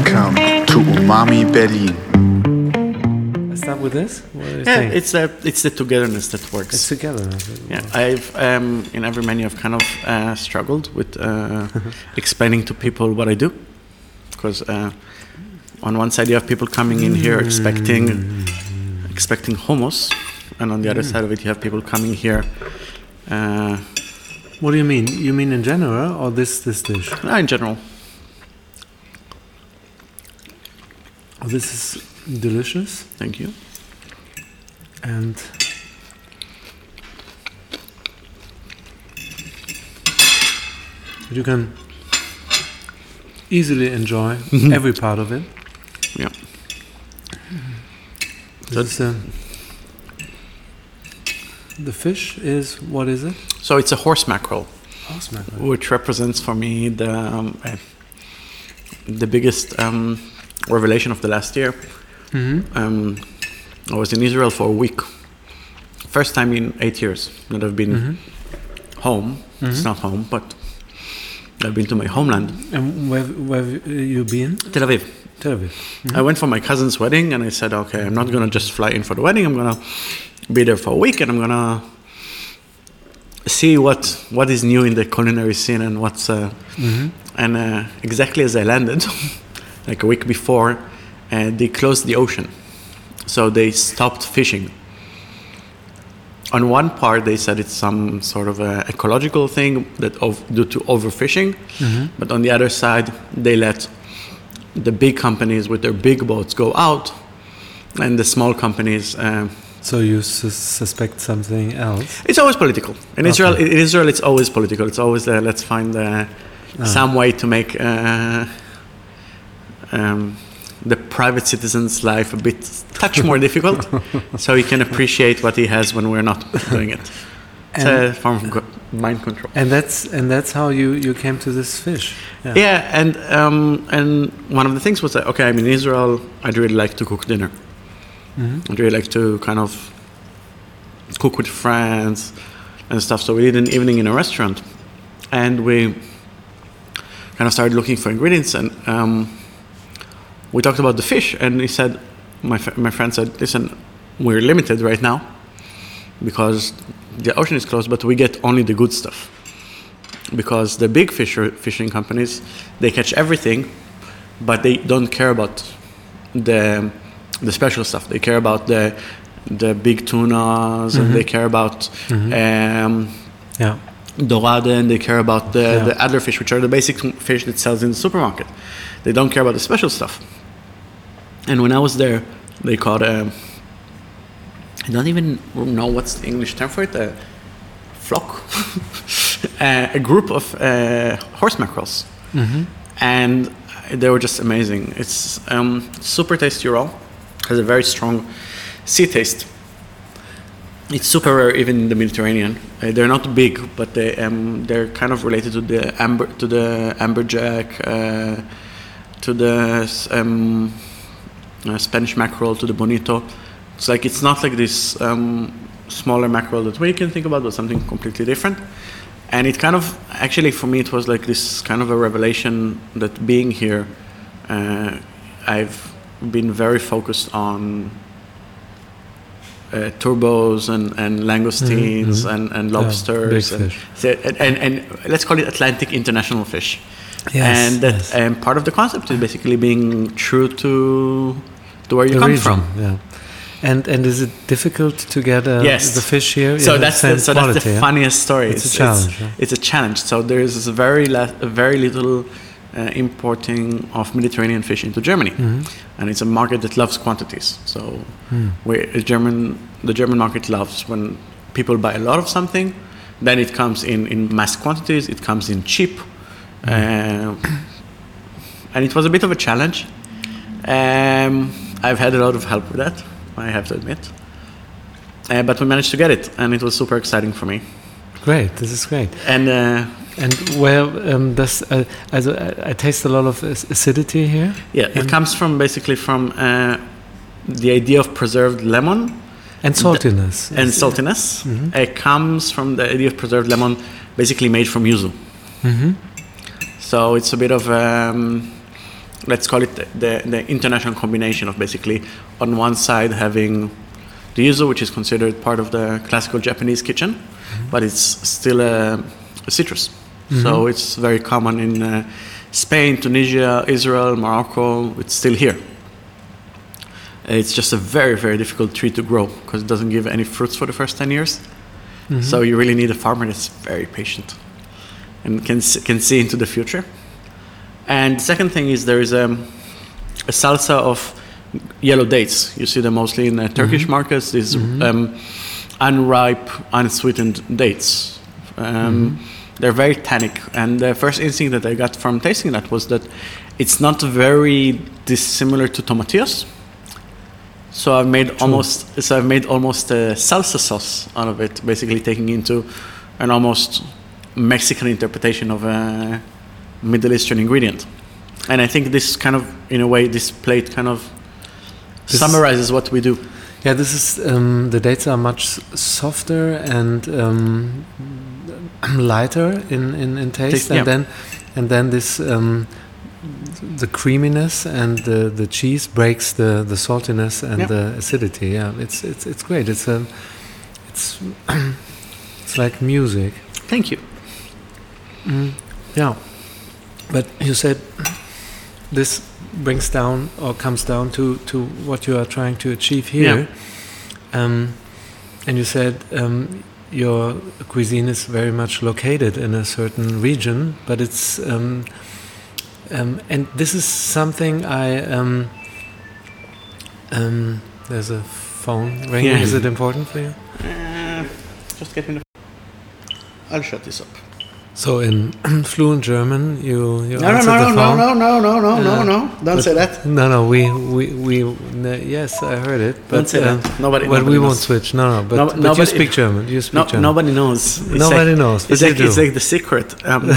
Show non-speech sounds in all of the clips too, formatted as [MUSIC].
Welcome to Umami Berlin. I start with this. What do you Yeah, think? it's the it's the togetherness that works. It's together. yeah, I've um, in every menu I've kind of uh, struggled with uh, [LAUGHS] explaining to people what I do, because uh, on one side you have people coming in here expecting expecting hummus, and on the other side of it you have people coming here. Uh, What do you mean? You mean in general or this this dish? uh, in general, Oh, this is delicious thank you. and you can easily enjoy [LAUGHS] every part of it. Yeah. Is, uh, the fish is what is it? So it's a horse mackerel. Horse mackerel. which represents for me the um, uh, the biggest um, revelation of the last year. Mm-hmm. Um, I was in Israel for a week, first time in eight years that I've been Mm-hmm. home. It's not home, but I've been to my homeland, And where where have you been? Tel Aviv. Tel Aviv. I went for my cousin's wedding, and I said, okay, I'm not gonna just fly in for the wedding. I'm gonna be there for a week, and I'm gonna see what what is new in the culinary scene and what's. Uh, And uh, exactly as I landed, [LAUGHS] like a week before, uh, they closed the ocean, so they stopped fishing. On one part, they said it's some sort of a ecological thing that of, due to overfishing, but on the other side, they let the big companies with their big boats go out, and the small companies. Uh, So you sus suspect something else? it's always political. In Israel, in Israel, it's always political. It's always uh, let's find uh, some way to make uh, um, the private citizen's life a bit touch more [LAUGHS] difficult, so he can appreciate what he has when we're not doing it. It's a form of mind control. And that's and that's how you you came to this fish. Yeah, and um, and one of the things was that okay, I'm in Israel. I'd really like to cook dinner. I'd really like to kind of cook with friends and stuff. So we did an evening in a restaurant, and we kind of started looking for ingredients. And um, we talked about the fish, and he said, my my friend said, listen, we're limited right now because the ocean is closed, but we get only the good stuff. Because the big fisher, fishing companies they catch everything but they don't care about the the special stuff. They care about the the big tunas and they care about um, Yeah. dorade and they care about the, Yeah. the adler fish which are the basic fish that sells in the supermarket. They don't care about the special stuff and when i was there they caught um, i don't even know what's the english term for it a flock. [LAUGHS] Uh, a group of uh, horse mackerels. And they were just amazing. It's um, super tasty raw. Has a very strong sea taste. It's super rare even in the Mediterranean. Uh, they're not big, but they um, they're kind of related to the amber to the amberjack, uh, to the um, uh, Spanish mackerel, to the bonito. It's like it's not like this um, smaller mackerel that we can think about, but something completely different. And it kind of actually for me it was like this kind of a revelation that being here, uh, I've been very focused on uh, turbos and, and langoustines and, and lobsters big and, and, and, and let's call it Atlantic international fish. Yes, and that yes. and part of the concept is basically being true to to where you The come region, from. Yeah. And and is it difficult to get uh, Yes. the fish here? So the that's the, so that's the yeah? funniest story. It's a challenge, yeah. It's, a challenge. So there is very a very little uh, importing of Mediterranean fish into Germany, Mm-hmm. and it's a market that loves quantities. So where a German the German market loves when people buy a lot of something, then it comes in in mass quantities. It comes in cheap. Uh, and it was a bit of a challenge. Um, I've had a lot of help with that. I have to admit. Uh, but we managed to get it, and it was super exciting for me. Great, this is great. And uh, And where um, does uh, also I, I taste a lot of acidity here. yeah, it comes from basically from uh, the idea of preserved lemon And saltiness. and saltiness. It comes from the idea of preserved lemon, basically made from yuzu. Mm-hmm. So it's a bit of um, let's call it the, the, international combination of basically on one side having the yuzu, which is considered part of the classical Japanese kitchen, but it's still a, a citrus. So it's very common in uh, Spain, Tunisia, Israel, Morocco. It's still here. It's just a very, very difficult tree to grow because it doesn't give any fruits for the first 10 years. So you really need a farmer that's very patient and can, can see into the future. And the second thing is there is a, a salsa of yellow dates. You see them mostly in the Turkish markets. These mm-hmm. um, unripe, unsweetened dates. Um, mm-hmm. They're very tannic. And the first instinct that I got from tasting that was that it's not very dissimilar to tomatillos. So I've made almost so I've made almost a salsa sauce out of it, basically taking into an almost Mexican interpretation of a Middle Eastern ingredient. And I think this kind of, in a way, this plate kind of This- summarizes what we do. Yeah, this is um, the dates are much softer and um, [CLEARS THROAT] lighter in, in, in taste, and yeah. then and then this um, the creaminess and the, the cheese breaks the, the saltiness and Yeah. the acidity. Yeah, it's it's it's great. It's a it's [CLEARS THROAT] it's like music. Thank you. Yeah, but you said this brings down or comes down to, to what you are trying to achieve here. Um, and you said um, your cuisine is very much located in a certain region, but it's um, um, and this is something I um, um, there's a phone ringing. Yeah. Is it important for you? Uh, just get me the. I'll shut this up. So in [CLEARS THROAT] fluent German, you you No, no, answered no, the no, phone. no, no, no, no, no, Uh, no. Don't but- say that. No, no, we, we, we, yes, I heard it. But, Don't say uh, that. Nobody. But nobody we won't switch. No, no, but, No- but you nobody- speak German. You speak No, German. nobody knows. It's Nobody like, knows, but It's like, do. it's like the secret. Um, [LAUGHS]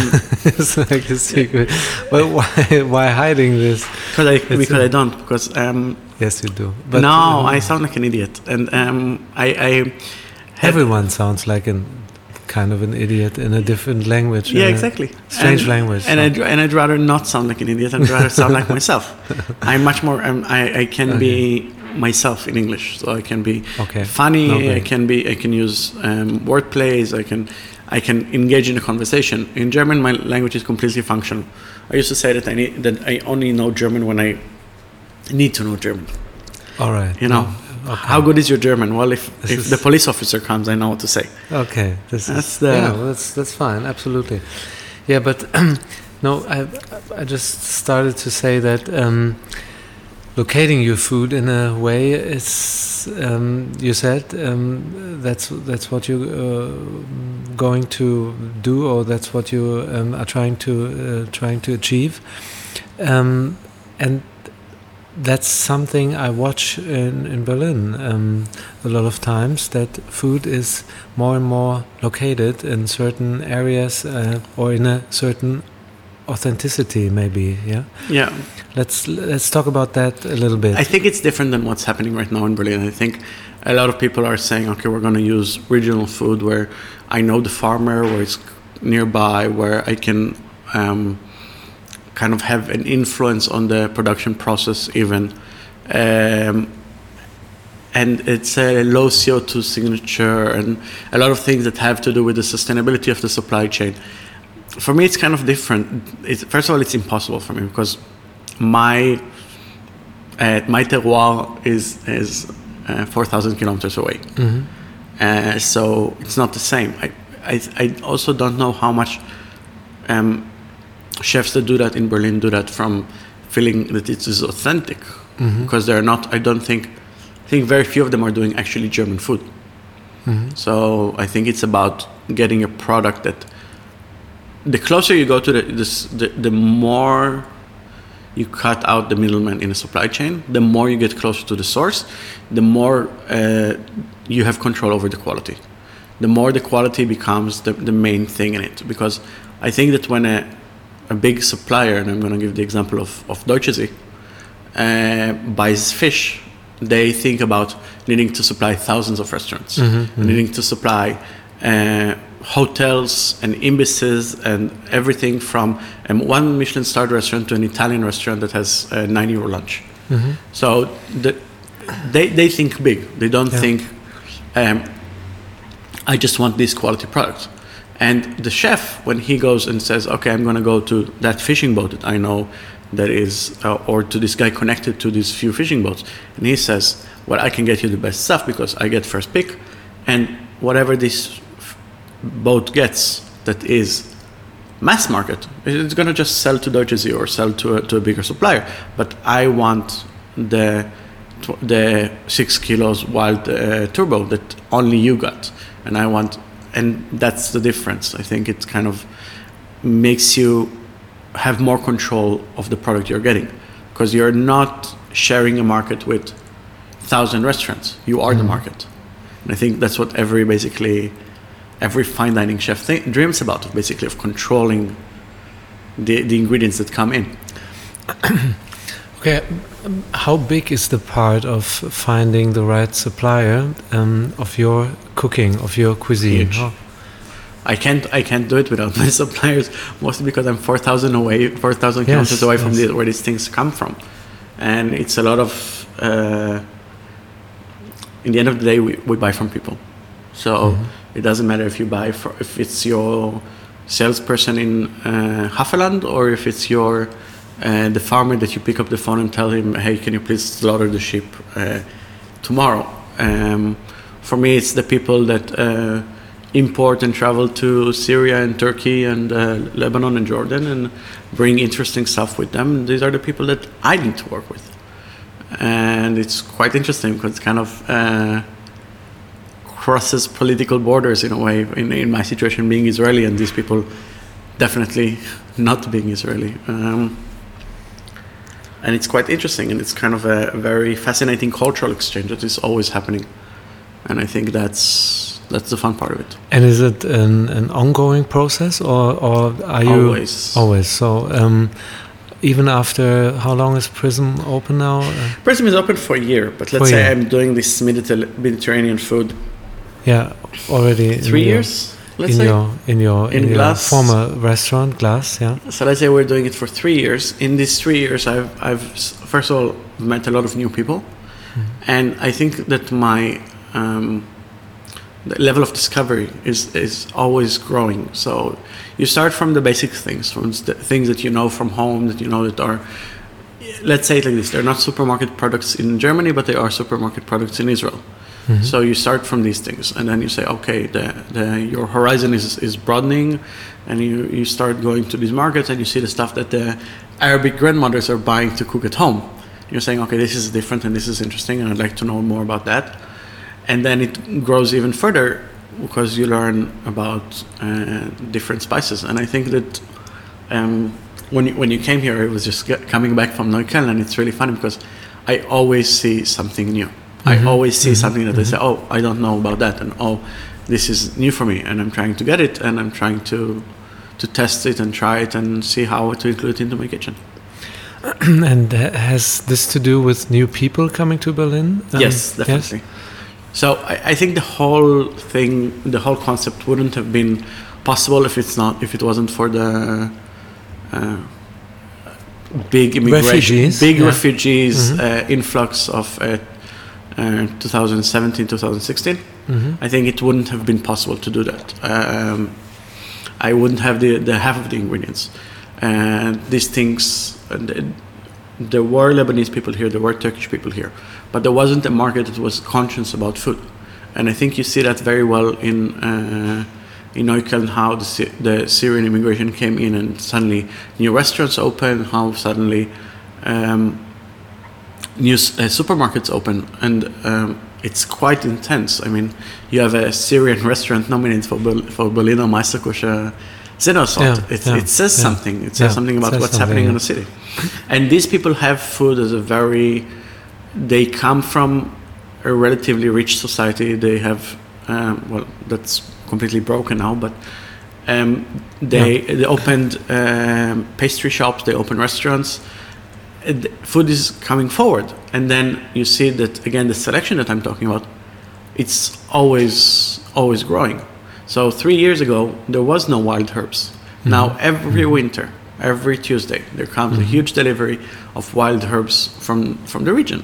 it's like a secret. But why, why hiding this? because I because a- I don't because um, Yes, you do. But no, um, I sound like an idiot, and um, I, I everyone sounds like an kind of an idiot in a different language. Yeah, exactly. Strange And- language. And so- I'd, and I'd rather not sound like an idiot. I'd rather sound like [LAUGHS] myself. I'm much more. Um, I, I can be myself in English, so I can be Okay. funny. No, I can be. I can use um, word plays. I can. I can engage in a conversation. In German, my language is completely functional. I used to say that I need, that I only know German when I need to know German. All right. You know, Okay. how good is your German? Well, if, This if is- the police officer comes, I know what to say. Okay, this That's is the- yeah, well, that's that's fine, absolutely. Yeah, but [CLEARS THROAT] no, I I just started to say that um, locating your food in a way is um, you said um, that's that's what you uh, going to do or that's what you um, are trying to uh, trying to achieve, um, and that's something I watch in, in Berlin um, a lot of times. That food is more and more located in certain areas uh, or in a certain authenticity, maybe. Yeah. Yeah. Let's let's talk about that a little bit. I think it's different than what's happening right now in Berlin. I think a lot of people are saying, okay, we're going to use regional food where I know the farmer, where it's nearby, where I can um, kind of have an influence on the production process, even. Um, and it's a low CO2 signature and a lot of things that have to do with the sustainability of the supply chain. For me, it's kind of different. It's, first of all, it's impossible for me because my uh, my terroir is is uh, 4,000 kilometers away. Uh, so it's not the same. I, I, I also don't know how much um, chefs that do that in Berlin do that from feeling that it is authentic because they're not. I don't think. I think very few of them are doing actually German food. So I think it's about getting a product that. The closer you go to the this, the, the more you cut out the middleman in a supply chain, the more you get closer to the source, the more uh, you have control over the quality. The more the quality becomes the, the main thing in it. Because I think that when a, a big supplier, and I'm going to give the example of, of Deutsche See, uh, buys fish, they think about needing to supply thousands of restaurants, needing to supply uh, hotels and embassies and everything from um, one Michelin starred restaurant to an Italian restaurant that has a nine euro lunch. So the, they, they think big. They don't Yeah. think, um, I just want this quality product. And the chef, when he goes and says, okay, I'm going to go to that fishing boat that I know that is, uh, or to this guy connected to these few fishing boats, and he says, well, I can get you the best stuff because I get first pick, and whatever this f- boat gets that is mass market, it's going to just sell to Deutsche See or sell to a, to a bigger supplier. But I want the the six kilos wild uh, turbo that only you got, and I want, and that's the difference. I think it kind of makes you have more control of the product you're getting, because you're not sharing a market with thousand restaurants. You are the mm-hmm. market, and I think that's what every basically every fine dining chef th- dreams about, basically of controlling the the ingredients that come in. [CLEARS THROAT] Okay, how big is the part of finding the right supplier um, of your cooking, of your cuisine? Huge. I can't I can't do it without [LAUGHS] my suppliers, mostly because I'm four thousand away, four thousand Yes, kilometers away from the, where these things come from, and it's a lot of. Uh, in the end of the day, we, we buy from people, so it doesn't matter if you buy for, if it's your salesperson in uh, Havelland or if it's your the farmer that you pick up the phone and tell him, hey, can you please slaughter the sheep uh, tomorrow? Um, for me, it's the people that uh, import and travel to Syria and Turkey and uh, Lebanon and Jordan and bring interesting stuff with them. These are the people that I need to work with. And it's quite interesting because it's kind of uh, crosses political borders in a way. In, in my situation, being Israeli, and these people definitely [LAUGHS] not being Israeli. Um, and it's quite interesting, and it's kind of a very fascinating cultural exchange that is always happening. And I think that's that's the fun part of it. And is it an, an ongoing process, or, or are you Always. always? So um, even after how long is Prism open now? Prism is open for a year, but let's say year. I'm doing this Mediterranean food yeah, already three years. Let's in say. your in your in, In your former restaurant, Glass. Yeah. So let's say we're doing it for three years. In these three years, I've, I've first of all met a lot of new people, and I think that my um, the level of discovery is is always growing. So you start from the basic things, from the things that you know from home, that you know that are. Let's say it like this: they're not supermarket products in Germany, but they are supermarket products in Israel. So you start from these things, and then you say, okay, the, the, your horizon is, is broadening, and you, you start going to these markets, and you see the stuff that the Arabic grandmothers are buying to cook at home. You're saying, okay, this is different, and this is interesting, and I'd like to know more about that. And then it grows even further because you learn about uh, different spices. And I think that um, when you, when you came here, it was just coming back from Neukölln, and it's really funny because I always see something new. I always see something that I say, oh, I don't know about that, and oh, this is new for me, and I'm trying to get it, and I'm trying to to test it and try it and see how to include it into my kitchen. [CLEARS THROAT] and ha- has this to do with new people coming to Berlin? Um, yes, definitely. So I, I think the whole thing, the whole concept, wouldn't have been possible if it's not if it wasn't for the uh, big immigration, Refugees, big yeah. refugees uh, influx of uh, uh, 2017, 2016. I think it wouldn't have been possible to do that. Um, I wouldn't have the, the half of the ingredients. And these things, and the- there were Lebanese people here, there were Turkish people here, but there wasn't a market that was conscious about food. And I think you see that very well in uh, in Neukölln, how the, the Syrian immigration came in, and suddenly new restaurants open, how suddenly um, new uh, supermarkets open, and um, it's quite intense. I mean, you have a Syrian [LAUGHS] restaurant nominated for Ber- for Berliner Meisterköche Zinnersort. Yeah, It, yeah, it says yeah. something. It says something about says what's something, happening in the city. And these people have food as a very. They come from a relatively rich society. They have, um, well, that's completely broken now, but um, they they opened um, pastry shops. They opened restaurants. Uh, and food is coming forward, and then you see that again. The selection that I'm talking about, it's always always growing. So three years ago, there was no wild herbs. Mm-hmm. Now every mm-hmm. winter, every Tuesday, there comes a mm-hmm. huge delivery of wild herbs from from the region,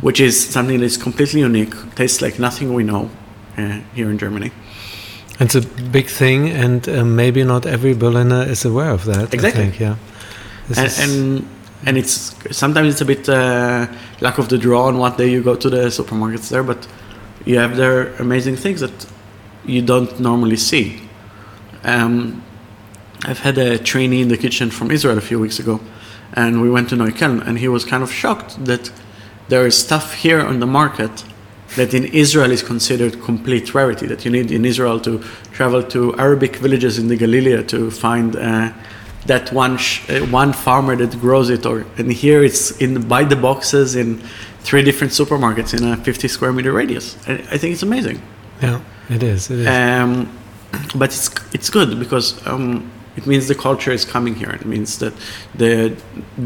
which is something that's completely unique. Tastes like nothing we know uh, here in Germany. It's a big thing, and uh, maybe not every Berliner is aware of that. Exactly. I think, yeah. And, and and it's sometimes it's a bit uh, lack of the draw on what day you go to the supermarkets there, but you have their amazing things that you don't normally see. Um, I've had a trainee in the kitchen from Israel a few weeks ago, and we went to Neukölln, and he was kind of shocked that there is stuff here on the market that in Israel is considered complete rarity. That you need in Israel to travel to Arabic villages in the Galilee to find uh, that one sh- uh, one farmer that grows it, or and here it's in by the boxes in three different supermarkets in a 50 square meter radius. I, I think it's amazing. yeah, it is. It is. Um, but it's it's good because um, it means the culture is coming here. It means that the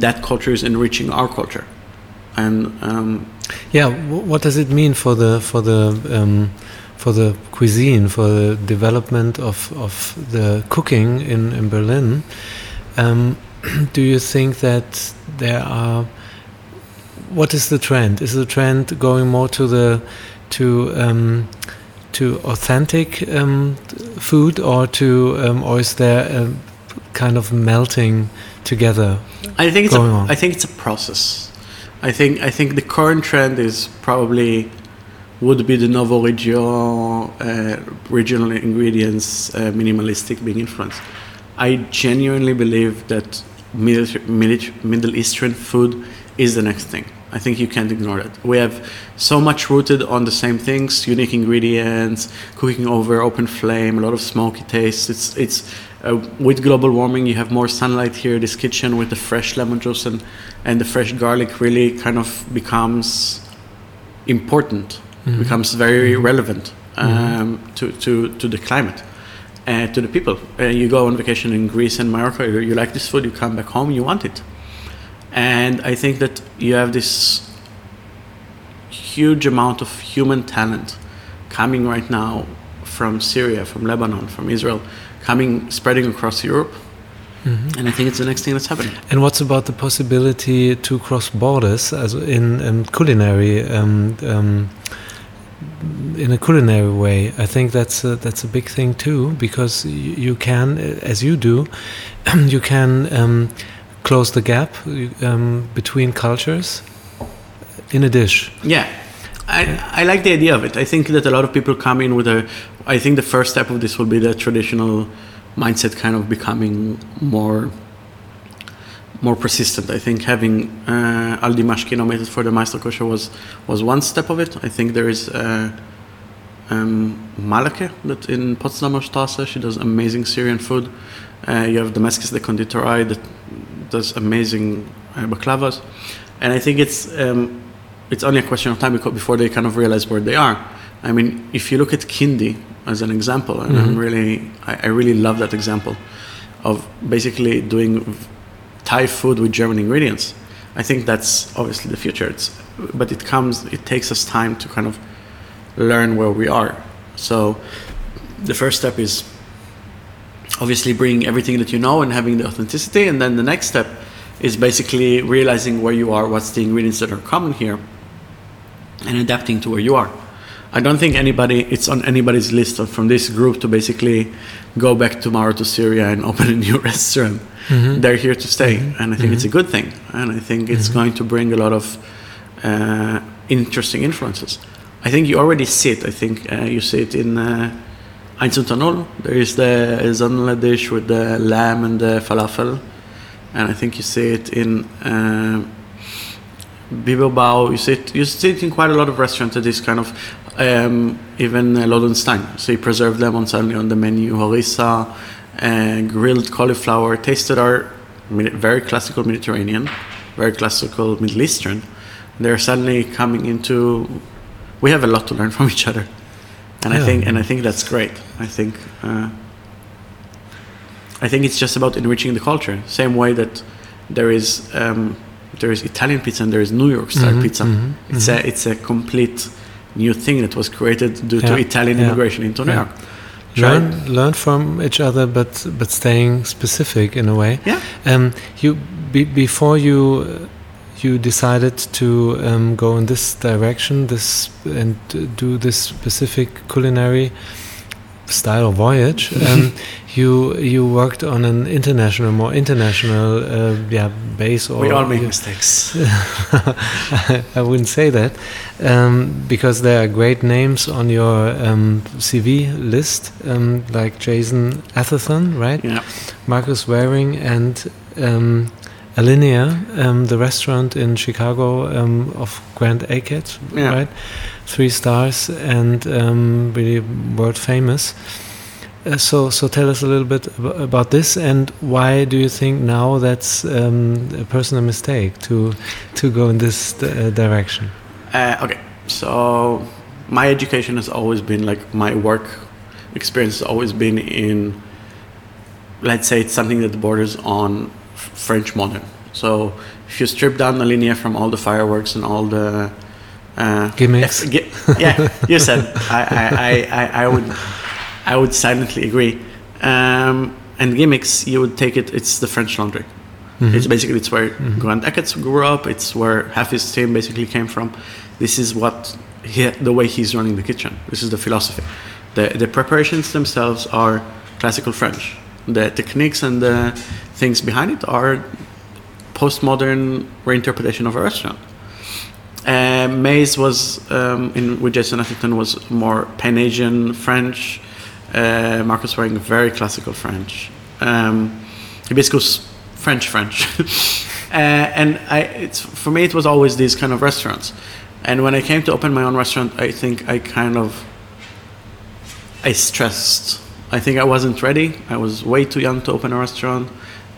that culture is enriching our culture, and um, Yeah, wh- what does it mean for the for the um, for the cuisine, for the development of of the cooking in in Berlin? Um, [CLEARS THROAT] do you think that there are? What is the trend? Is the trend going more to the to um, to authentic um, food, or to um, or is there a kind of melting together? I think it's a, on. I think it's a process. I think I think the current trend is probably would be the novo regio uh, regional ingredients uh, minimalistic being influenced. I genuinely believe that Middle, Middle, Middle Eastern food is the next thing. I think you can't ignore that. We have so much rooted on the same things, unique ingredients, cooking over open flame, a lot of smoky taste. It's it's uh, with global warming, you have more sunlight here. This kitchen with the fresh lemon juice and and the fresh garlic really kind of becomes important, becomes very relevant um, to, to to the climate. Uh, to the people, uh, you go on vacation in Greece and Morocco. You, you like this food, you come back home, you want it, and I think that you have this huge amount of human talent coming right now from Syria, from Lebanon, from Israel, coming spreading across Europe. And I think it's the next thing that's happening. And what's about the possibility to cross borders, as in um, culinary, um, um, in a culinary way? I think that's a, that's a big thing too, because you can, uh, as you do, [CLEARS THROAT] you can um, close the gap um, between cultures in a dish. Yeah, I, I like the idea of it. I think that a lot of people come in with a. I think the first step of this will be the traditional mindset kind of becoming more more persistent. I think having uh, Aldi Mashkino nominated for the Meisterköche was was one step of it. I think there is uh, um, Malakeh that in Potsdamer Straße she does amazing Syrian food. Uh, you have Damascus the Konditorei that does amazing uh, baklavas, and I think it's um, it's only a question of time before they kind of realize where they are. I mean, if you look at Kin Dee as an example, and I'm really, I, I really love that example of basically doing Thai food with German ingredients. I think that's obviously the future. It's, but it comes, it takes us time to kind of learn where we are. So the first step is obviously bringing everything that you know and having the authenticity, and then the next step is basically realizing where you are, what's the ingredients that are common here, and adapting to where you are. I don't think anybody it's on anybody's list from this group to basically go back tomorrow to Syria and [LAUGHS] open a new restaurant. They're here to stay, and I think it's a good thing. And I think it's going to bring a lot of uh, interesting influences. I think you already see it. I think uh, you see it in uh, Eins. There is the Zanla dish with the lamb and the falafel, and I think you see it in. Uh, Bieberbau, you see it, you see it in quite a lot of restaurants. It is kind of um, even uh, Lodenstein. So you preserve them on suddenly on the menu. Harissa, uh, grilled cauliflower, tasted are Medi- very classical Mediterranean, very classical Middle Eastern. They're suddenly coming into. We have a lot to learn from each other, and I think and I think that's great. I think. Uh, I think it's just about enriching the culture. Same way that there is um, there is Italian pizza and there is New York style Mhm, pizza. mhm, It's a it's a complete new thing that was created due to Italian yeah, immigration into New yeah. York. learn learn from each other, but but staying specific in a way. Yeah. Um, you be, before you you decided to um, go in this direction, this and do this specific culinary style of voyage. [LAUGHS] Um, you you worked on an international, more international, uh, yeah, base. Or we all make you- mistakes. [LAUGHS] I wouldn't say that um, because there are great names on your um, CV list, um, like Jason Atherton, right? yeah. Marcus Wareing and um, Alinea, um, the restaurant in Chicago um, of Grant Achatz, Yeah. right? Three stars and um, really world famous. Uh, so, so tell us a little bit ab- about this, and why do you think now that's um, a personal mistake to to go in this uh, direction? Uh, okay, so my education has always been like my work experience has always been in, let's say, it's something that borders on French modern. So if you strip down the Alinea from all the fireworks and all the uh, Gimmicks. [LAUGHS] yes, yeah, you said I, I, I, I, would I would silently agree. Um, and gimmicks, you would take it. It's the French Laundry. It's basically it's where Grant Achatz grew up. It's where half his team basically came from. This is what he, the way he's running the kitchen. This is the philosophy. The the preparations themselves are classical French. The techniques and the things behind it are postmodern reinterpretation of a restaurant. Uh, Maze was um, in with Jason Atherton was more Pan Asian French. Uh, Marcus Wareing very classical French. Um, hibiscus French French. [LAUGHS] uh, and I, for me it was always these kind of restaurants. And when I came to open my own restaurant, I think I kind of I stressed. I think I wasn't ready. I was way too young to open a restaurant.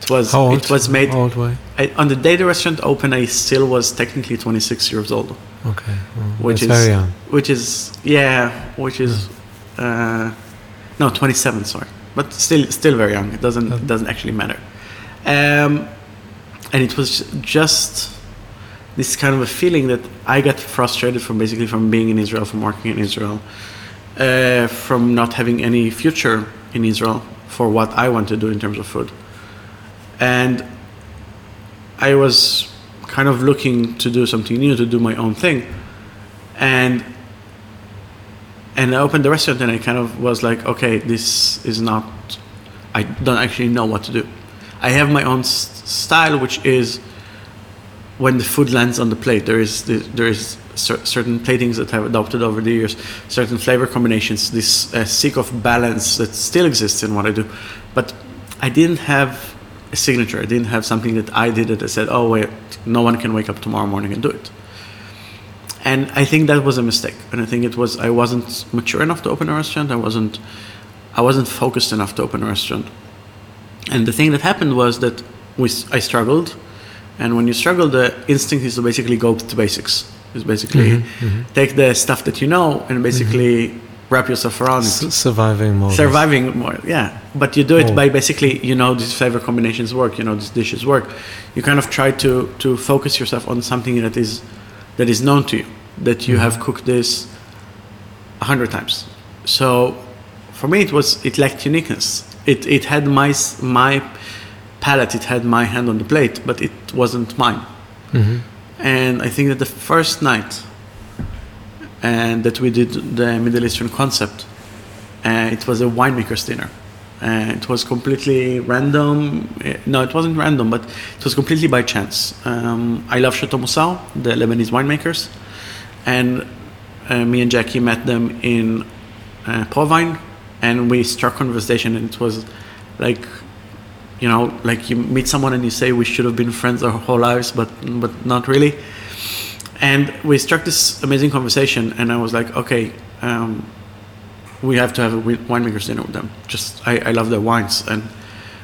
It was How old? it was made How old way? I, on the day the restaurant opened, I still was technically 26 years old, Okay, well, which is very young. which is yeah, which is uh, no 27, sorry, but still still very young. It doesn't it doesn't actually matter. Um, and it was just this kind of a feeling that I got frustrated from basically from being in Israel, from working in Israel, uh, from not having any future in Israel for what I want to do in terms of food. And I was kind of looking to do something new, to do my own thing. And and I opened the restaurant and I kind of was like, okay, this is not I don't actually know what to do. I have my own s- style which is when the food lands on the plate, there is the, there is cer- certain platings that I've adopted over the years, certain flavor combinations, this uh, seek of balance that still exists in what I do, but I didn't have a signature. I didn't have something that I did that I said, oh wait, no one can wake up tomorrow morning and do it. And I think that was a mistake. And I think it was I wasn't mature enough to open a restaurant. I wasn't I wasn't focused enough to open a restaurant. And the thing that happened was that we, I struggled. And when you struggle, the instinct is to basically go to basics. Is basically mm-hmm. Mm-hmm. take the stuff that you know and basically mm-hmm. Wrap yourself around it. Surviving more. Surviving more, yeah. But you do it Oh. by basically, you know, these flavor combinations work. You know, these dishes work. You kind of try to to focus yourself on something that is that is known to you, that you mm-hmm. have cooked this a hundred times. So, for me, it was it lacked uniqueness. It it had my my palate. It had my hand on the plate, but it wasn't mine. Mm-hmm. And I think that the first night and that we did the Middle Eastern concept. Uh, it was a winemaker's dinner. Uh, it was completely random. Uh, no, it wasn't random, but it was completely by chance. Um, I love Chateau Musar, the Lebanese winemakers, and uh, me and Jackie met them in uh, ProWein, and we struck conversation, and it was like, you know, like you meet someone and you say we should have been friends our whole lives, but but not really. And we struck this amazing conversation, and I was like, okay, um, we have to have a winemaker's dinner with them. Just, I, I love their wines. And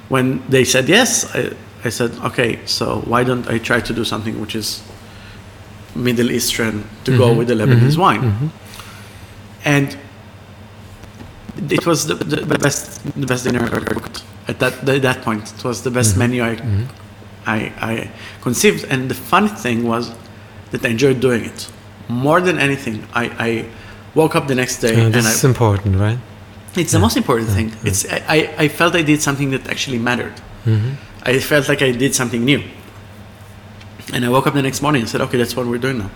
when they said yes, I, I said, okay, so why don't I try to do something which is Middle Eastern to go mm-hmm. with the Lebanese mm-hmm. wine? Mm-hmm. And it was the, the, best the best dinner I ever cooked at that at that point. It was the best menu I, I I conceived. And the funny thing was that I enjoyed doing it more than anything. I, I woke up the next day and this I is important, right? It's the most important thing. It's I, I I felt I did something that actually mattered. Mm-hmm. I felt like I did something new. And I woke up the next morning and said, "Okay, that's what we're doing now."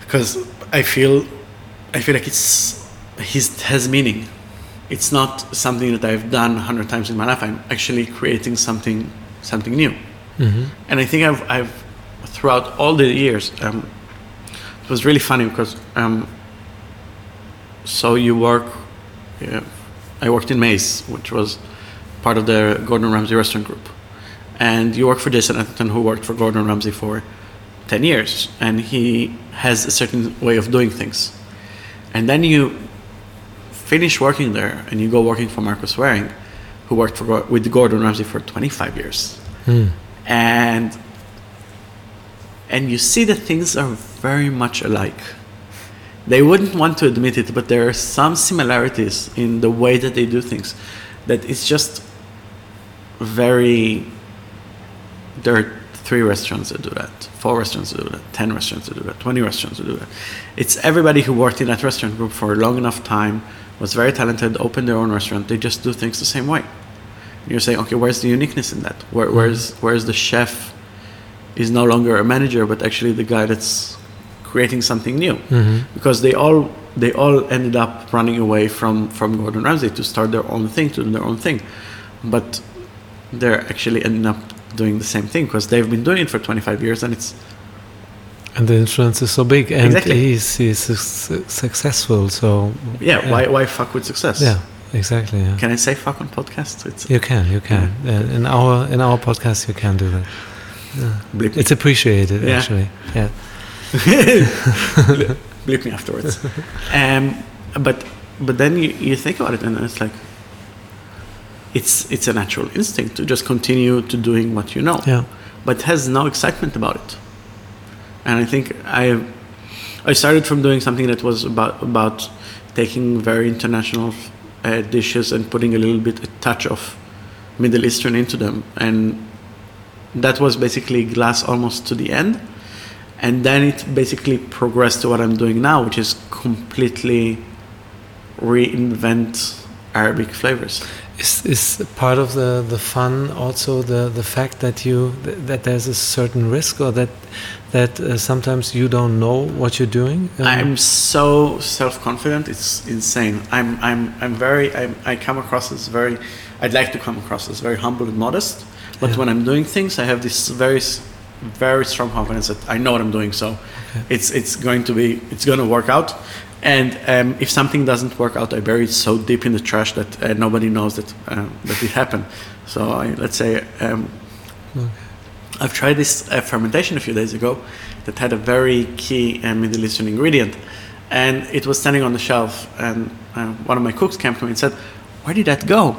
Because I feel, I feel like it's his has meaning. It's not something that I've done a hundred times in my life. I'm actually creating something, something new. Mm-hmm. And I think I've, I've throughout all the years, um, it was really funny because um, so you work. Yeah, I worked in Maze, which was part of the Gordon Ramsay restaurant group, and you work for Jason Atherton, who worked for Gordon Ramsay for ten years, and he has a certain way of doing things, and then you finish working there, and you go working for Marcus Wareing, who worked for with Gordon Ramsay for twenty five years, and and you see that things are very much alike they wouldn't want to admit it, but there are some similarities in the way that they do things. That it's just very. There are three restaurants that do that, four restaurants that do that, ten restaurants that do that, twenty restaurants that do that. It's everybody who worked in that restaurant group for a long enough time, was very talented, opened their own restaurant. They just do things the same way. And you're saying, okay, where's the uniqueness in that? Where, where's where's the chef? Is no longer a manager, but actually the guy that's creating something new because they all they all ended up running away from from Gordon Ramsay to start their own thing to do their own thing but they're actually ending up doing the same thing because they've been doing it for 25 years and it's And the influence is so big, and Exactly. he's, he's su- successful. So yeah, why why fuck with success Yeah, exactly. Yeah. can I say fuck on podcast it's You can, you can. Uh, in our in our podcast, you can do that. Bleep, me, It's appreciated, Yeah. actually. Yeah. [LAUGHS] bleep me afterwards um, but but then you, you think about it and it's like it's it's a natural instinct to just continue to doing what you know Yeah. but has no excitement about it. And I think I I started from doing something that was about about taking very international uh, dishes and putting a little bit a touch of Middle Eastern into them, and that was basically glass almost to the end. And then it basically progressed to what I'm doing now, which is completely reinvent Arabic flavors. Is is part of the the fun also the the fact that you that there's a certain risk or that that uh, sometimes you don't know what you're doing? Um, I'm so self-confident. It's insane. I'm I'm I'm very I'm, I come across as very I'd like to come across as very humble and modest. But Yeah. when I'm doing things, I have this very very strong confidence that I know what I'm doing. So it's it's going to be it's going to work out. And um, if something doesn't work out, I bury it so deep in the trash that uh, nobody knows that um, that it happened. So I, let's say um, I've tried this uh, fermentation a few days ago that had a very key uh, Middle Eastern ingredient, and it was standing on the shelf. And uh, one of my cooks came to me and said, "Where did that go?"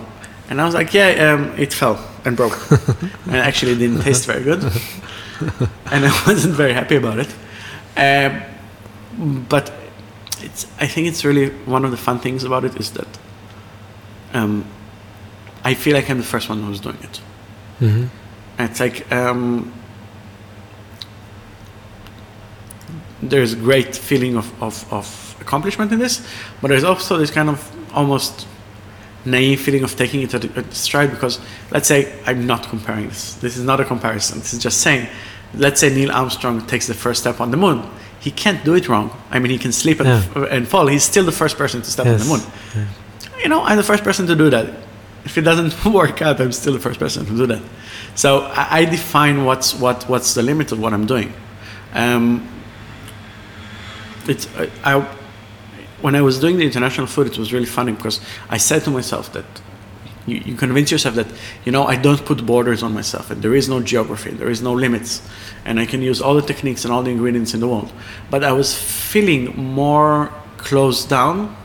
And I was like, "Yeah, um, it fell and broke, [LAUGHS] and actually it didn't taste very good, and I [LAUGHS] wasn't very happy about it." Um, but it's, I think it's really one of the fun things about it is that um, I feel like I'm the first one who's doing it. mhm. It's like um, there's a great feeling of, of, of accomplishment in this, but there's also this kind of almost naive feeling of taking it at, stride because let's say I'm not comparing this. This is not a comparison. This is just saying, let's say Neil Armstrong takes the first step on the moon. He can't do it wrong. I mean, he can sleep and, Yeah. and fall. He's still the first person to step Yes. on the moon you know, I'm the first person to do that. If it doesn't [LAUGHS] work out, I'm still the first person to do that. So I, I define what's what what's the limit of what I'm doing. Um, it's I, I when I was doing the international food, it was really funny because I said to myself that you, you convince yourself that you know I don't put borders on myself, and there is no geography, there is no limits, and I can use all the techniques and all the ingredients in the world. But I was feeling more closed down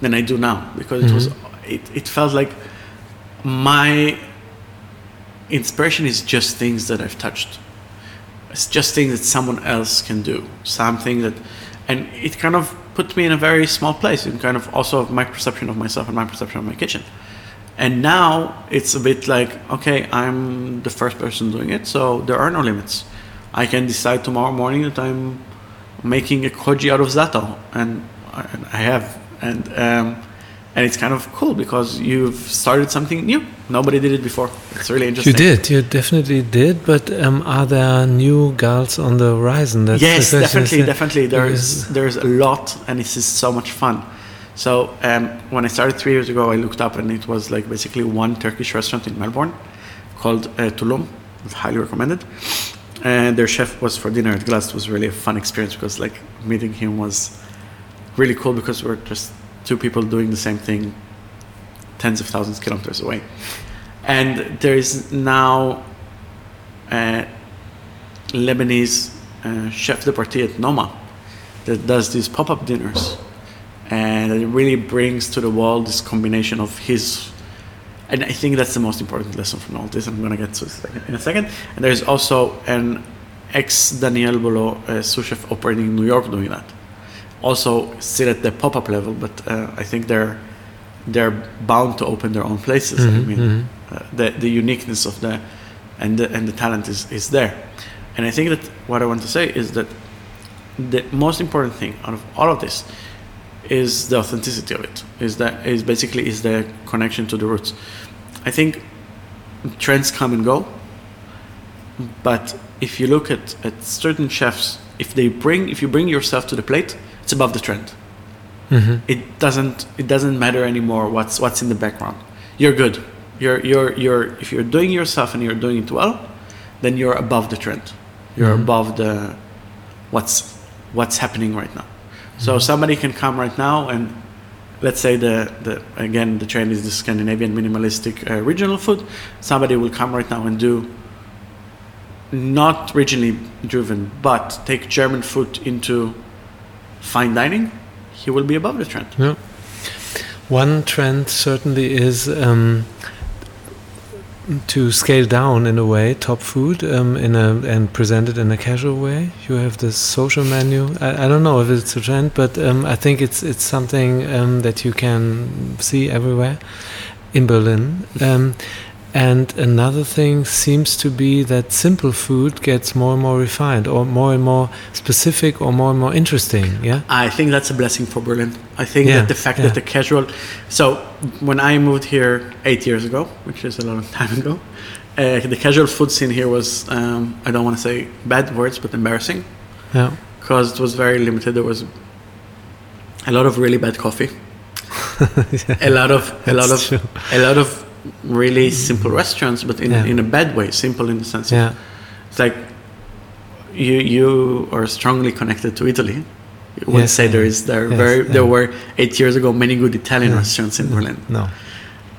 than I do now because it was mm-hmm. it, it felt like my inspiration is just things that I've touched. It's just things that someone else can do. Something that, and it kind of put me in a very small place in kind of also my perception of myself and my perception of my kitchen. And now it's a bit like, okay, I'm the first person doing it, so there are no limits. I can decide tomorrow morning that I'm making a koji out of zato, and I, have. And um, and it's kind of cool because you've started something new. Nobody did it before. It's really interesting. You did, you definitely did. But um, are there new girls on the horizon? That's yes, the definitely, definitely. There's there's a lot, and it's just so much fun. So um, when I started three years ago, I looked up, and it was like basically one Turkish restaurant in Melbourne called uh, Tulum. It's highly recommended. And their chef was for dinner at Glass. It was really a fun experience because like meeting him was really cool because we're just two people doing the same thing tens of thousands of kilometers away. And there is now a Lebanese uh, chef de partie at Noma that does these pop up dinners. And it really brings to the world this combination of his. And I think that's the most important lesson from all this. I'm going to get to it in a second. And there's also an ex Daniel Boulud uh, sous chef operating in New York doing that also sit at the pop-up level, but uh, I think they're they're bound to open their own places. Mm-hmm, I mean, mm-hmm. uh, the the uniqueness of the and the and the talent is is there, and I think that what I want to say is that the most important thing out of all of this is the authenticity of it. Is that is basically is the connection to the roots. I think trends come and go, but if you look at, at certain chefs, if they bring if you bring yourself to the plate it's above the trend. Mm-hmm. It doesn't it doesn't matter anymore what's what's in the background. You're good. You're you're you're if you're doing yourself and you're doing it well, then you're above the trend. You're mm-hmm. above the what's what's happening right now. Mm-hmm. So somebody can come right now and let's say the, the again the trend is the Scandinavian minimalistic uh, regional food. Somebody will come right now and do not regionally driven, but take German food into fine dining, he will be above the trend. Yeah. One trend certainly is um, to scale down in a way top food um, in a and present it in a casual way. You have this social menu. I, I don't know if it's a trend, but um, I think it's it's something um, that you can see everywhere in Berlin. And another thing seems to be that simple food gets more and more refined, or more and more specific, or more and more interesting. Yeah, I think that's a blessing for Berlin. I think yeah, that the fact yeah. that the casual. So when I moved here eight years ago, which is a long [LAUGHS] time ago, uh, the casual food scene here was um, I don't want to say bad words, but embarrassing. Yeah, because it was very limited. There was a lot of really bad coffee. [LAUGHS] yeah, a lot of a lot of true. a lot of really simple restaurants, but in, yeah. in a bad way. Simple in the sense yeah. of it's like you you are strongly connected to Italy. You would yes, say there is there yes, very there were eight years ago many good Italian restaurants in Berlin. No.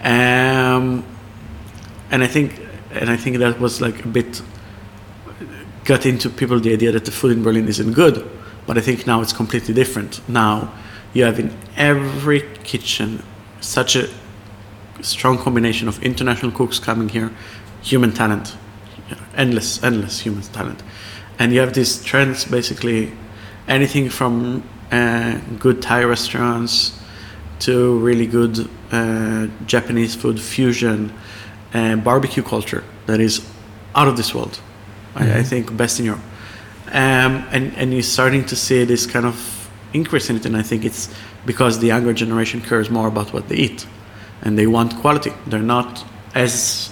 Um, and I think and I think that was like a bit got into people the idea that the food in Berlin isn't good, but I think now it's completely different. Now you have in every kitchen such a strong combination of international cooks coming here, human talent, endless, endless human talent. And you have these trends basically anything from uh, good Thai restaurants to really good uh, Japanese food fusion, uh, barbecue culture that is out of this world. Mm-hmm. I, I, mm-hmm. think best in Europe. Um, and, and you're starting to see this kind of increase in it, and I think it's because the younger generation cares more about what they eat and they want quality. They're not as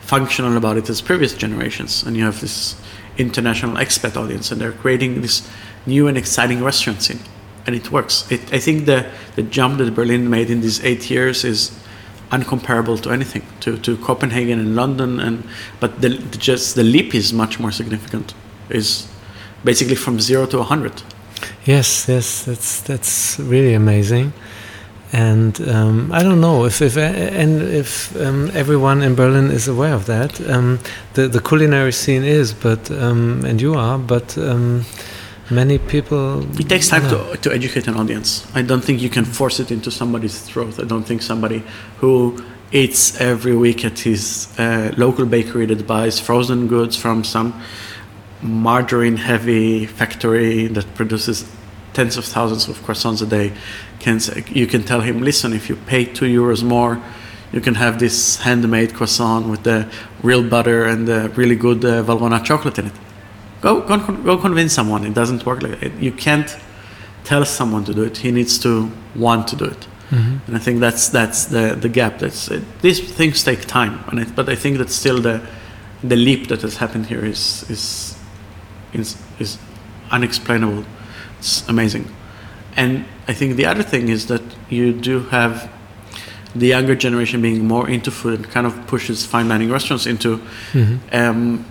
functional about it as previous generations. And you have this international expat audience, and they're creating this new and exciting restaurant scene, and it works. It, I think the the jump that Berlin made in these eight years is uncomparable to anything to, to Copenhagen and London and but the, just the leap is much more significant is basically from zero to a hundred yes yes that's that's really amazing and um, I don't know if if and if um, everyone in Berlin is aware of that. Um, the the culinary scene is, but um, and you are, but um, many people. It takes time to to educate an audience. I don't think you can force it into somebody's throat. I don't think somebody who eats every week at his uh, local bakery that buys frozen goods from some margarine heavy factory that produces tens of thousands of croissants a day can you can tell him, listen, if you pay two euros more, you can have this handmade croissant with the real butter and the really good uh, Valrhona chocolate in it. Go, go, go convince someone. It doesn't work like that. You can't tell someone to do it. He needs to want to do it. and I think that's that's the the gap. That's it, these things take time, and I, but I think that still the the leap that has happened here is is is is unexplainable. It's amazing, and I think the other thing is that you do have the younger generation being more into food and kind of pushes fine dining restaurants into. Um,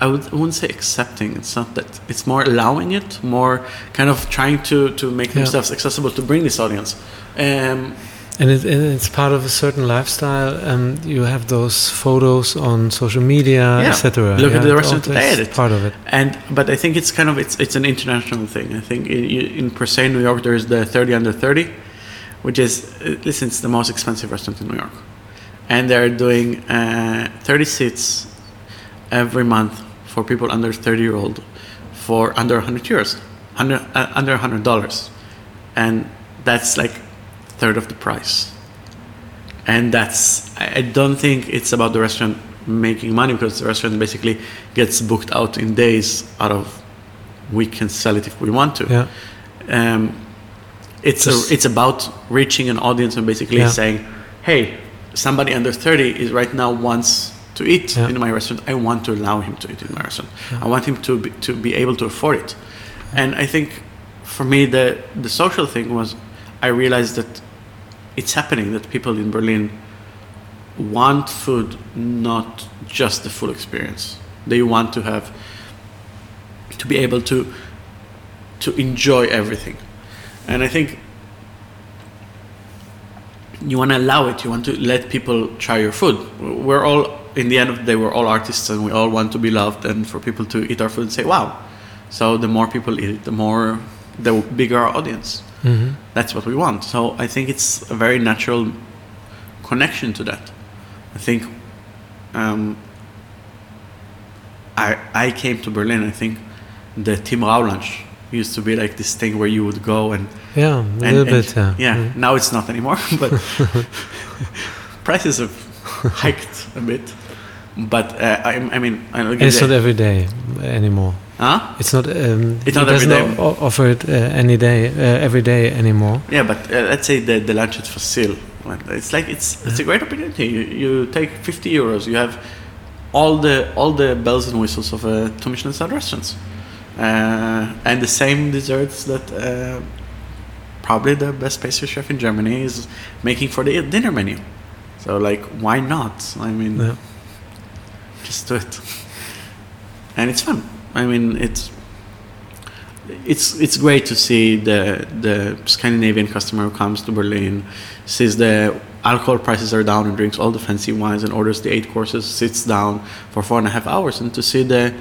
I, would, I wouldn't say accepting. It's not that. It's more allowing it, more kind of trying to to make Yeah. themselves accessible to bring this audience. Um, And, it, and it's part of a certain lifestyle. Um, you have those photos on social media, Yeah. etc. Look at the restaurant today, it- Part of it. and but I think it's kind of it's it's an international thing. I think in, in per se New York there is the 30 under 30, which is uh, listen, it's the most expensive restaurant in New York, and they're doing uh, 30 seats every month for people under 30 year old for under 100 euros, under uh, under 100 dollars, and that's like third of the price. And that's I don't think it's about the restaurant making money because the restaurant basically gets booked out in days out of we can sell it if we want to. Yeah. Um, it's Just- a, it's about reaching an audience and basically Yeah. saying, hey, somebody under 30 is right now wants to eat Yeah. in my restaurant. I want to allow him to eat in my restaurant. I want him to be, to be able to afford it. And I think for me the the social thing was I realized that it's happening that people in Berlin want food, not just the full experience. They want to have to be able to to enjoy everything. And I think you want to allow it. You want to let people try your food. We're all, in the end of the day, we're all artists, and we all want to be loved, and for people to eat our food and say, "Wow!" So the more people eat it, the more, the bigger our audience. Hmm That's what we want. So I think it's a very natural connection to that. I think um, I I came to Berlin. I think the Tim Raue lunch used to be like this thing where you would go and Yeah, a and, little and- bit. Yeah. yeah. Mhm. Now it's not anymore, [LAUGHS] but [LAUGHS] prices have hiked a bit. But uh, I, I mean, I it's not every day anymore. Huh? It's not. Um, It's it not every doesn't day. o- offer it uh, any day, uh, every day anymore. Yeah, but uh, let's say the, the lunch for sale. It's like it's it's a great opportunity. You, you take 50 euros. You have all the all the bells and whistles of a two Michelin star restaurants, uh, and the same desserts that uh, probably the best pastry chef in Germany is making for the dinner menu. So like, why not? I mean, Yeah. just do it, and it's fun. I mean, it's it's it's great to see the the Scandinavian customer who comes to Berlin, sees the alcohol prices are down and drinks all the fancy wines and orders the eight courses, sits down for four and a half hours, and to see the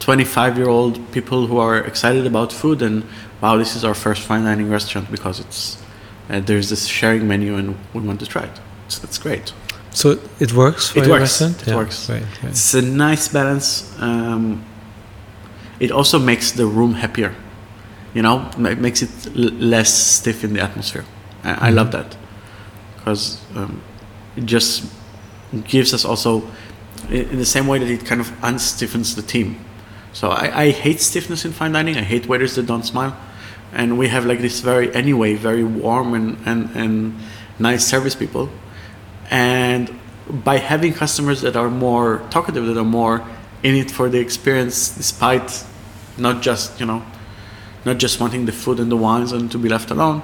25 year old people who are excited about food and wow, this is our first fine dining restaurant because it's uh, there's this sharing menu and we want to try it. So that's great. So it works for It your works. restaurant. It works. Great, great. It's a nice balance. Um, it also makes the room happier. You know, it makes it l- less stiff in the atmosphere. I, I love that because um, it just gives us also, in the same way that it kind of unstiffens the team. So I, I hate stiffness in fine dining. I hate waiters that don't smile, and we have like this very anyway very warm and and, and nice service people, and by having customers that are more talkative, that are more in it for the experience, despite not just you know, not just wanting the food and the wines and to be left alone,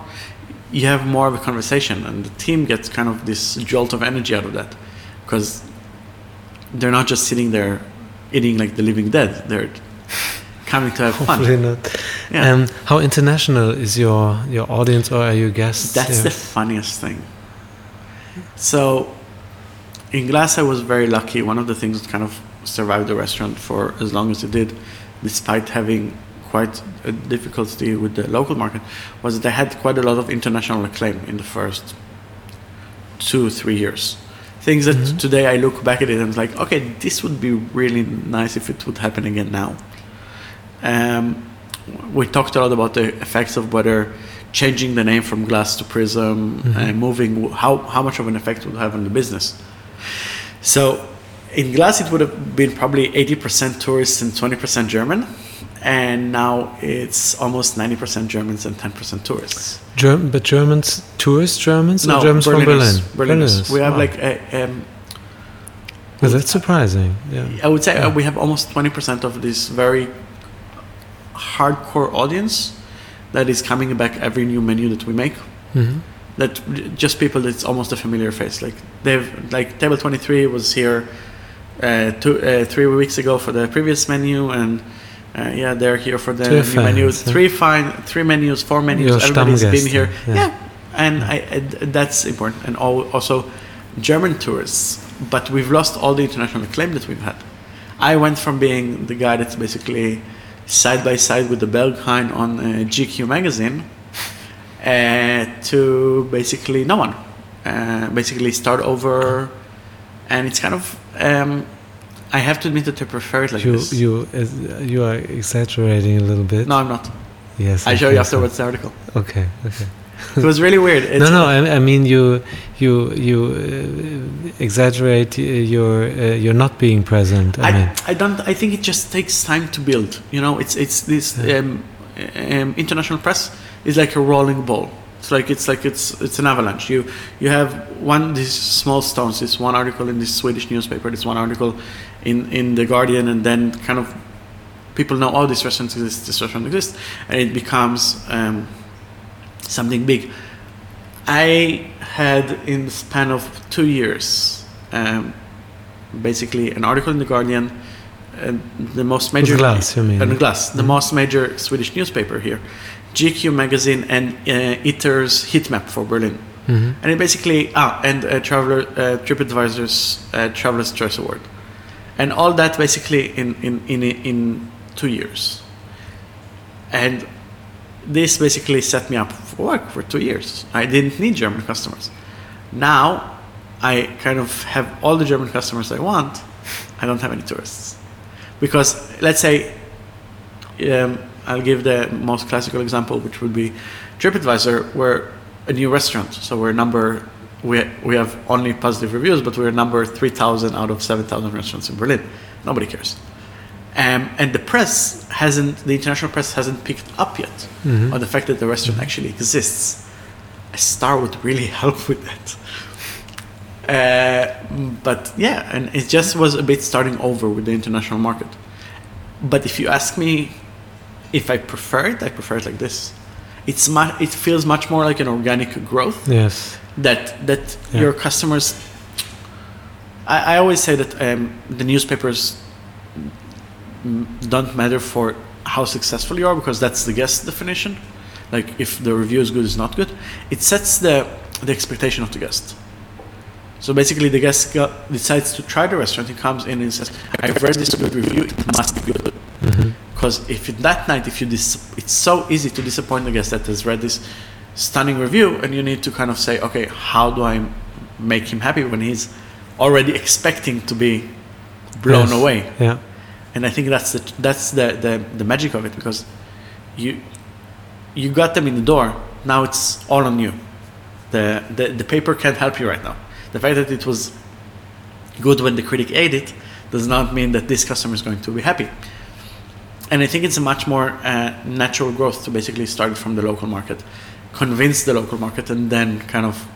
you have more of a conversation, and the team gets kind of this jolt of energy out of that, because they're not just sitting there eating like the living dead. They're coming to have fun. Hopefully not. Yeah. Um, how international is your your audience or are you guests? That's here? the funniest thing. So, in Glass, I was very lucky. One of the things that kind of survived the restaurant for as long as it did, despite having quite a difficulty with the local market, was that I had quite a lot of international acclaim in the first two, three years. Things that mm-hmm. today I look back at it and it's like, okay, this would be really nice if it would happen again now. Um, we talked a lot about the effects of whether changing the name from glass to prism and moving how, how much of an effect would have on the business so in glass it would have been probably 80% tourists and 20% german and now it's almost 90% Germans and 10% tourists. Germ- but Germans, tourist Germans, no, or Germans from Berlin? Berliners. Berliners. We have wow. like a, um, Well, that's surprising. Yeah. I would say uh, Yeah. we have almost 20% of this very hardcore audience that is coming back every new menu that we make. hmm That just people that's almost a familiar face. Like they've like Table 23 was here uh, two, uh, three weeks ago for the previous menu, and uh, yeah, they're here for the Two new menu. fans, huh? Three fine, three menus, four menus. Your Everybody's been here. yeah. Yeah, and I, I, that's important. And al- also German tourists. But we've lost all the international acclaim that we've had. I went from being the guy that's basically side by side with the Berghain on uh, GQ magazine uh, to basically no one. Uh, basically start over, and it's kind of. Um, I have to admit that I prefer it like you this. you uh, you are exaggerating a little bit. no, I'm not. Yes. I show you afterwards the article. Okay. Okay. [LAUGHS] It was really weird. It's, no, no. I, I mean, you, you, you uh, exaggerate your uh, your not being present. I, I, mean, I don't. I think it just takes time to build. You know, it's it's this Yeah. um, um, international press is like a rolling ball. It's like it's like it's it's an avalanche. You you have one these small stones. This one article in this Swedish newspaper. This one article in in the Guardian, and then kind of people know oh this restaurant exists. This restaurant exists, and it becomes um, something big. I had in the span of two years, um, basically an article in the Guardian, and the most major Glass, you mean? and Glass, the most major Swedish newspaper here, GQ magazine and uh, Eater's heat map for Berlin, Mhm. and it basically ah and uh, traveler uh, TripAdvisor's uh, Traveler's Choice Award, and all that basically in in in in two years, and this basically set me up for work for two years. I didn't need German customers. Now I kind of have all the German customers I want. I don't have any tourists. Because let's say, um, I'll give the most classical example, which would be TripAdvisor. We're a new restaurant, so we're number, we, we have only positive reviews, but we're number 3,000 out of 7,000 restaurants in Berlin. Nobody cares. Um, and the press hasn't, the international press hasn't picked up yet Mhm. on the fact that the restaurant actually exists. A star would really [LAUGHS] help with that. Uh, but yeah, and it just was a bit starting over with the international market. But if you ask me if I prefer it, I prefer it like this. It's mu- it feels much more like an organic growth yes. that that Yeah. your customers. I, I always say that um, the newspapers don't matter for how successful you are because that's the guest definition. Like if the review is good, is not good. It sets the the expectation of the guest. So basically, the guest go, decides to try the restaurant. He comes in and says, "I've read this good review. It must be good." Mhm. Because if that night, if you dis- it's so easy to disappoint the guest that has read this stunning review, and you need to kind of say, okay, how do I make him happy when he's already expecting to be blown Yes. away? Yeah. And I think that's the that's the, the the magic of it because you you got them in the door. Now it's all on you. The the, the paper can't help you right now. The fact that it was good when the critic ate it does not mean that this customer is going to be happy. And I think it's a much more uh, natural growth to basically start from the local market, convince the local market, and then kind of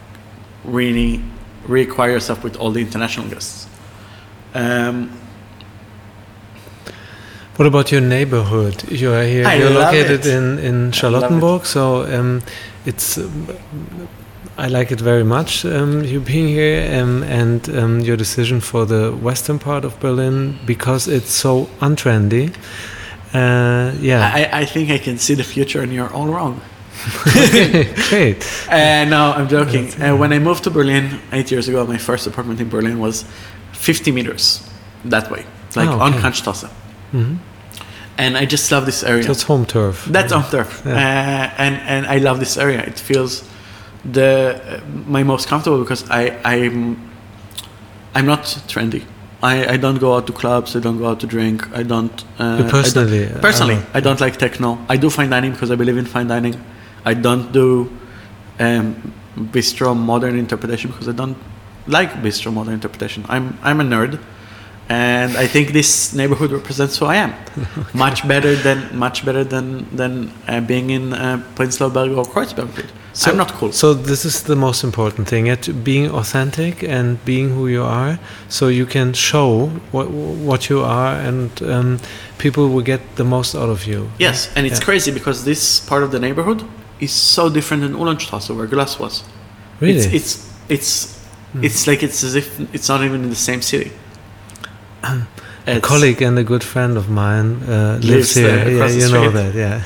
really reacquire yourself with all the international guests. Um, What about your neighborhood? You are here. I You're located it. in in Charlottenburg, so um, it's. Um, I like it very much. Um, you being here um, and um, your decision for the western part of Berlin because it's so untrendy. Uh, yeah. I, I think I can see the future, and you're all wrong. [LAUGHS] Great. [LAUGHS] Uh, no, I'm joking. Uh, when I moved to Berlin eight years ago, my first apartment in Berlin was 50 meters that way, like Oh, on okay. Kantstrasse. hmm And I just love this area. So it's home turf. That's home turf, Yeah. uh, and and I love this area. It feels the uh, my most comfortable because I I'm I'm not trendy. I, I don't go out to clubs. I don't go out to drink. I don't. Uh, You I don't- personally, personally, uh, I don't like techno. I do fine dining because I believe in fine dining. I don't do um, bistro modern interpretation because I don't like bistro modern interpretation. I'm I'm a nerd, and I think this neighborhood represents who I am, [LAUGHS] much better than much better than than uh, being in uh, Prenzlauer Berg or Kreuzberg. So, I'm not cool. So this is the most important thing: it being authentic and being who you are, so you can show what what you are, and um, people will get the most out of you. Yes, and it's Yeah. crazy because this part of the neighborhood is so different than Uhlandstrasse, where Glass was. Really? It's it's it's, it's like it's as if it's not even in the same city. A colleague and a good friend of mine uh, lives, Lives here. Yeah, you know that. Yeah,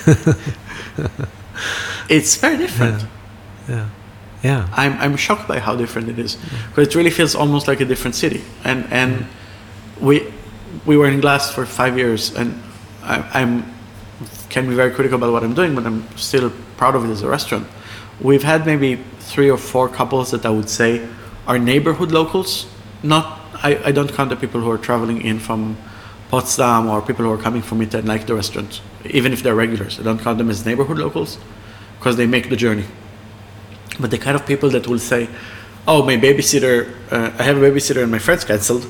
[LAUGHS] It's very different. yeah, yeah. I'm, I'm shocked by how different it is because it really feels almost like a different city and and we we were in glass for five years and I, I'm can be very critical about what I'm doing but I'm still proud of it as a restaurant we've had maybe three or four couples that I would say are neighborhood locals not I, I don't count the people who are traveling in from Potsdam or people who are coming from it and like the restaurant even if they're regulars I don't count them as neighborhood locals because they make the journey but the kind of people that will say, "Oh, my babysitter, uh, I have a babysitter and my friend's cancelled,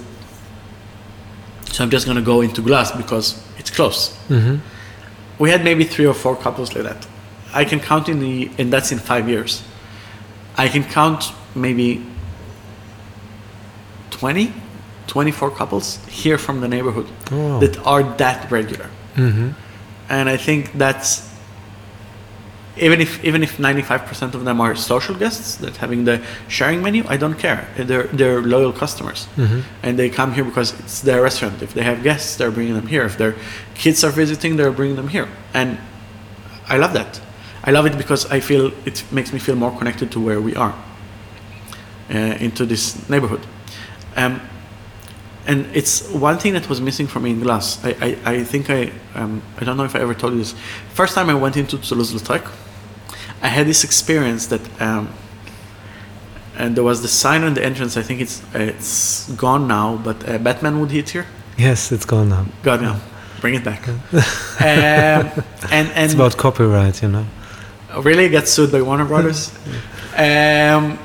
so I'm just gonna go into glass because it's close." hmm We had maybe three or four couples like that. I can count in the, and that's in five years. I can count maybe 20, 24 couples here from the neighborhood Oh. that are that regular. Hmm and I think that's even if even if 95% of them are social guests that having the sharing menu I don't care. They're they're loyal customers. Hmm and they come here because it's their restaurant. If they have guests they're bringing them here. If their kids are visiting they're bringing them here. And I love that. I love it because I feel it makes me feel more connected to where we are uh, into this neighborhood um, and it's one thing that was missing for me in glass. I, I, I think I um, I don't know if I ever told you this. First time I went into Tulus Lotrek, I had this experience that um, and there was the sign on the entrance. I think it's it's gone now, but uh, Batman would hit here. Yes, it's gone now. God now. bring it back. um, [LAUGHS] and and It's about copyright, you know. really get sued by Warner Brothers. [LAUGHS] um,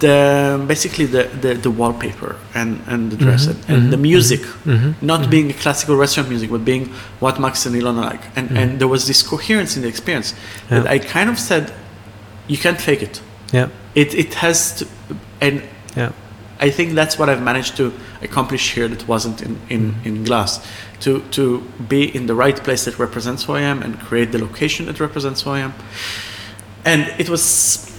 the basically the, the, the wallpaper and, and the dress and, and the mm-hmm. music, Mhm. not mm-hmm. being a classical restaurant music, but being what Max and Ilona like. And and mm. there was this coherence in the experience that I kind of said, you can't fake it. Yeah, It it has to, and yeah. I think that's what I've managed to accomplish here that wasn't in, in, mm. in glass. To, to be in the right place that represents who I am and create the location that represents who I am. And it was,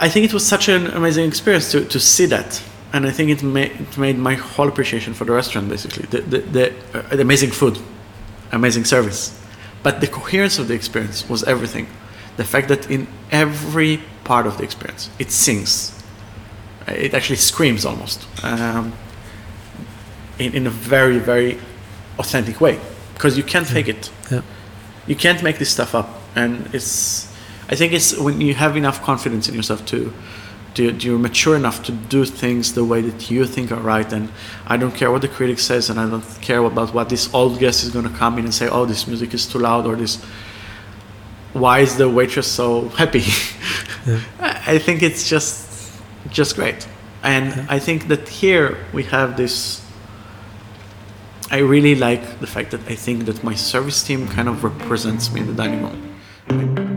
I think it was such an amazing experience to, to see that. And I think it, ma- it made my whole appreciation for the restaurant basically. The, the, the, uh, the amazing food, amazing service. But the coherence of the experience was everything. The fact that in every part of the experience, it sings it actually screams almost um, in, in a very very authentic way because you can't fake it Yeah. you can't make this stuff up and it's i think it's when you have enough confidence in yourself to do you're mature enough to do things the way that you think are right and i don't care what the critic says and i don't care about what this old guest is going to come in and say oh this music is too loud or this why is the waitress so happy [LAUGHS] I I think it's just just great. And I think that here we have this I really like the fact that I think that my service team kind of represents me in the dining room.